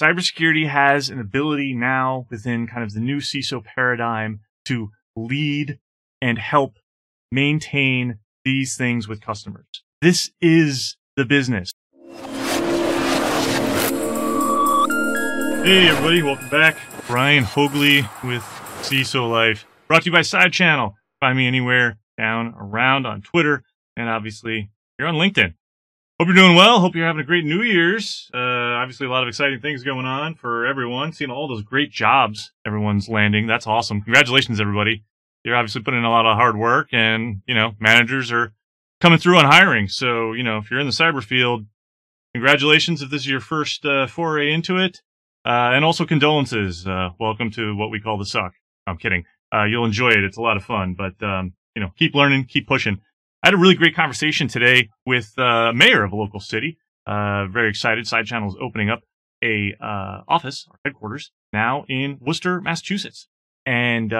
cybersecurity has an ability now within kind of the new CISO paradigm to lead and help maintain these things with customers. This is the business. Hey everybody, welcome back. Brian Haugli with CISO Life, brought to you by Side Channel. Find me anywhere down around on Twitter, and obviously you're on LinkedIn. Hope you're doing well. Hope you're having a great New Year's. Uh, obviously, a lot of exciting things going on for everyone. Seeing all those great jobs everyone's landing. That's awesome. Congratulations, everybody. You're obviously putting in a lot of hard work, and you know managers are coming through on hiring. So you know if you're in the cyber field, congratulations if this is your first uh, foray into it. Uh, and also condolences. Uh, welcome to what we call the suck. I'm kidding. Uh, you'll enjoy it. It's a lot of fun, but, um, you know, keep learning, keep pushing. I had a really great conversation today with, uh, mayor of a local city. Uh, very excited. Side Channel is opening up a, uh, office, our headquarters now in Worcester, Massachusetts. And,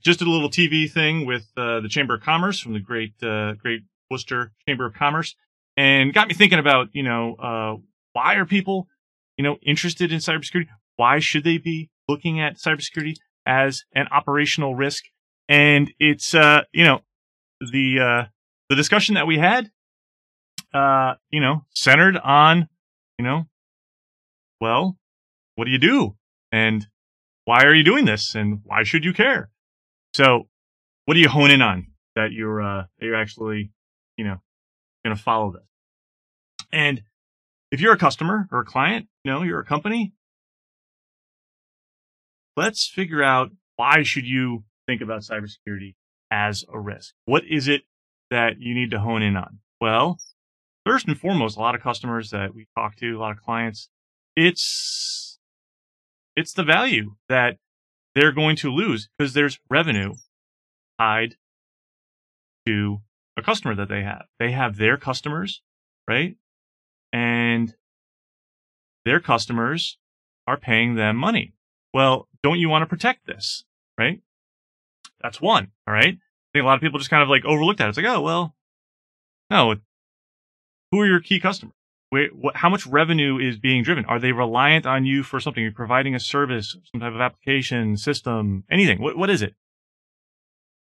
just did a little TV thing with, the Chamber of Commerce from the great, great Worcester Chamber of Commerce and got me thinking about, you know, why are people you know, interested in cybersecurity? Why should they be looking at cybersecurity as an operational risk? And it's, uh, you know, the, uh, the discussion that we had, uh, you know, centered on, you know, well, what do you do? And why are you doing this? And why should you care? So what do you hone in on that you're, uh, that you're actually, you know, going to follow this? And if you're a customer or a client, you know, you're a company, let's figure out why should you think about cybersecurity as a risk? What is it that you need to hone in on? Well, first and foremost, a lot of customers that we talk to, a lot of clients, it's it's the value that they're going to lose because there's revenue tied to a customer that they have. They have their customers, right? and their customers are paying them money. Well, don't you want to protect this? Right? That's one. All right. I think a lot of people just kind of like overlooked that. It's like, oh, well, no. Who are your key customers? What, how much revenue is being driven? Are they reliant on you for something? You're providing a service, some type of application, system, anything. What, what is it?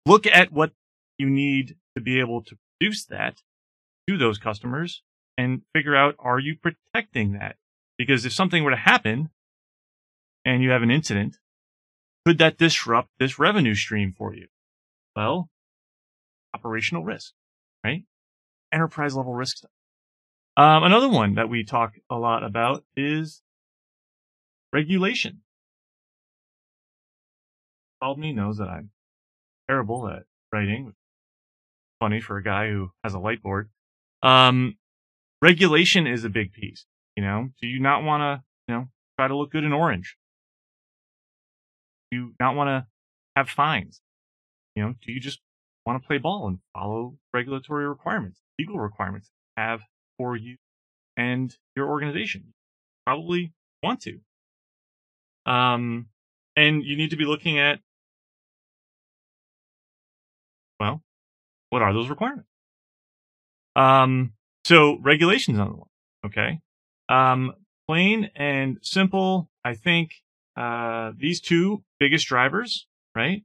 Look at what you need to be able to produce that to those customers and figure out are you protecting that? Because if something were to happen and you have an incident, could that disrupt this revenue stream for you? Well, operational risk, right? Enterprise level risk stuff. Um, another one that we talk a lot about is regulation. Me knows that I'm terrible at writing. Funny for a guy who has a light board. Um, regulation is a big piece. You know, do you not want to, you know, try to look good in orange? Do you not want to have fines? You know, do you just want to play ball and follow regulatory requirements, legal requirements have for you and your organization? Probably want to. Um, and you need to be looking at, well, what are those requirements? Um, so regulations on the one. Okay. Um, plain and simple. I think, uh, these two biggest drivers, right?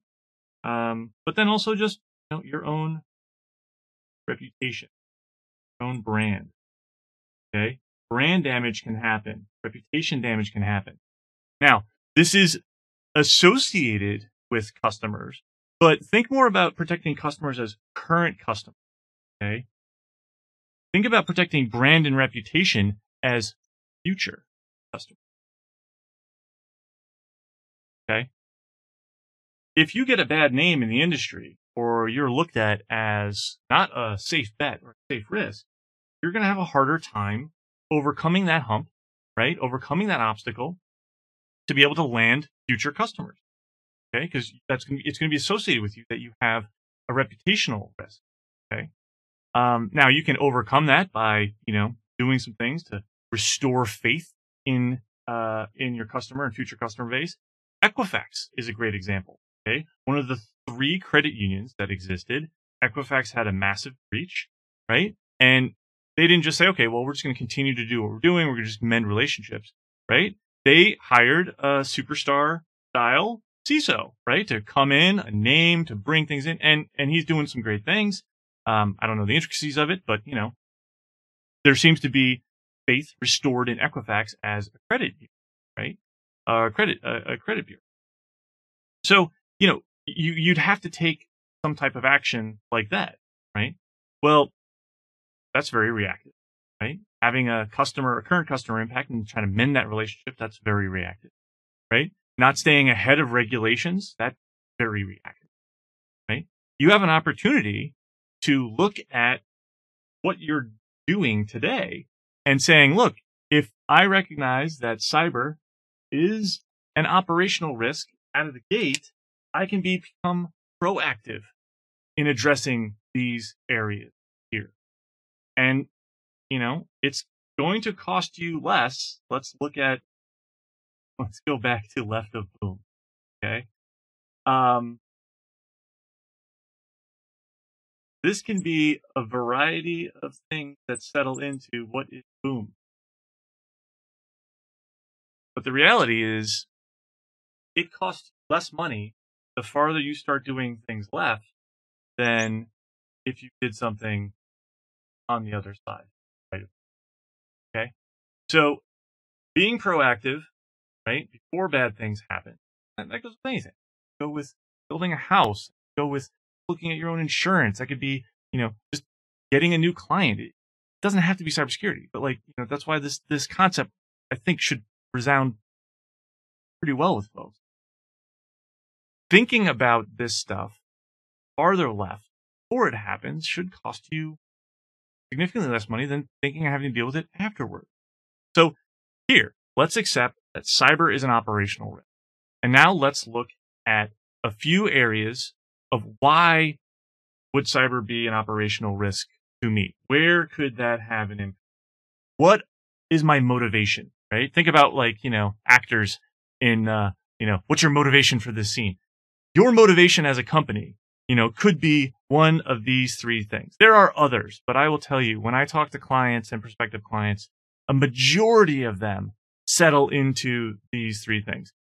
Um, but then also just, you know, your own reputation, your own brand. Okay. Brand damage can happen. Reputation damage can happen. Now, this is associated with customers, but think more about protecting customers as current customers. Okay. Think about protecting brand and reputation as future customers. Okay. If you get a bad name in the industry or you're looked at as not a safe bet or a safe risk, you're going to have a harder time overcoming that hump, right? Overcoming that obstacle to be able to land future customers. Okay. Cause that's going to be, it's going to be associated with you that you have a reputational risk. Okay. Um, now you can overcome that by, you know, doing some things to restore faith in, uh, in your customer and future customer base. Equifax is a great example. One of the three credit unions that existed, Equifax had a massive breach, right? And they didn't just say, okay, well, we're just going to continue to do what we're doing. We're going to just mend relationships, right? they hired a superstar style CISO, right? To come in, a name, to bring things in. And, and he's doing some great things. Um, I don't know the intricacies of it, but you know, there seems to be faith restored in Equifax as a credit right? Uh, credit, uh, a credit bureau. So, you know, you, you'd have to take some type of action like that, right? Well, that's very reactive, right? Having a customer, a current customer impact and trying to mend that relationship, that's very reactive, right? Not staying ahead of regulations, that's very reactive, right? You have an opportunity to look at what you're doing today and saying, look, if I recognize that cyber is an operational risk out of the gate, I can become proactive in addressing these areas here. And, you know, it's going to cost you less. Let's look at, let's go back to left of boom. Okay. Um, this can be a variety of things that settle into what is boom. But the reality is it costs less money the farther you start doing things left than if you did something on the other side. Right? Okay. So being proactive, right, before bad things happen, that, goes with anything. Go with building a house, go with looking at your own insurance. That could be, you know, just getting a new client. It doesn't have to be cybersecurity, but like, you know, that's why this, this concept I think should resound pretty well with folks. Thinking about this stuff farther left before it happens should cost you significantly less money than thinking of having to deal with it afterward. So here, let's accept that cyber is an operational risk. And now let's look at a few areas of why would cyber be an operational risk to me? Where could that have an impact? What is my motivation, right? Think about like, you know, actors in, uh, you know, what's your motivation for this scene? Your motivation as a company you know, could be one of these three things. There are others, but I will tell you when I talk to clients and prospective clients, a majority of them settle into these three things.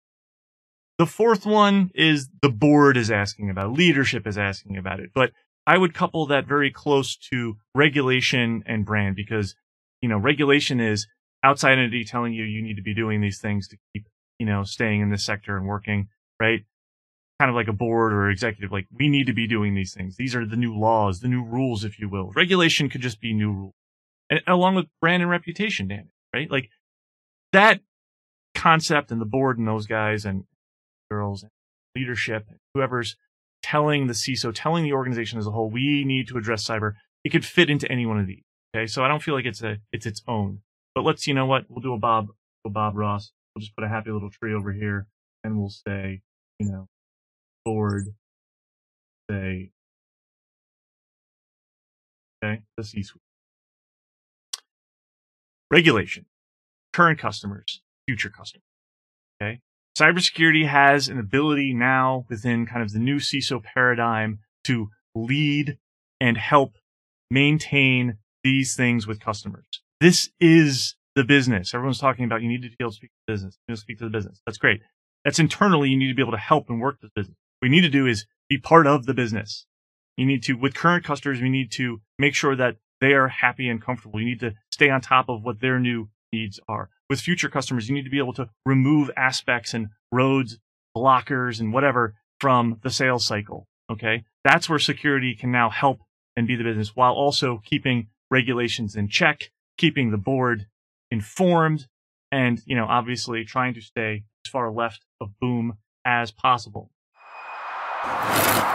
The fourth one is the board is asking about, leadership is asking about it, but I would couple that very close to regulation and brand because, you know, regulation is outside entity telling you you need to be doing these things to keep, you know, staying in this sector and working, right? Kind of like a board or executive, like we need to be doing these things. These are the new laws, the new rules, if you will. Regulation could just be new rules. And along with brand and reputation damage, right? Like that concept and the board and those guys and girls and leadership, whoever's telling the CISO, telling the organization as a whole, we need to address cyber. It could fit into any one of these. Okay. So I don't feel like it's a, it's its own, but let's, you know what? We'll do a Bob, a Bob Ross. We'll just put a happy little tree over here and we'll say, you know, board say okay the C suite. Regulation, current customers, future customers. Okay. Cybersecurity has an ability now within kind of the new CISO paradigm to lead and help maintain these things with customers. This is the business. Everyone's talking about you need to be able to speak to the business. You know, speak to the business. That's great. That's internally. You need to be able to help and work the business we need to do is be part of the business. You need to, with current customers, we need to make sure that they are happy and comfortable. You need to stay on top of what their new needs are. With future customers, you need to be able to remove aspects and roads, blockers, and whatever from the sales cycle. Okay. That's where security can now help and be the business while also keeping regulations in check, keeping the board informed, and, you know, obviously trying to stay as far left of boom as possible. You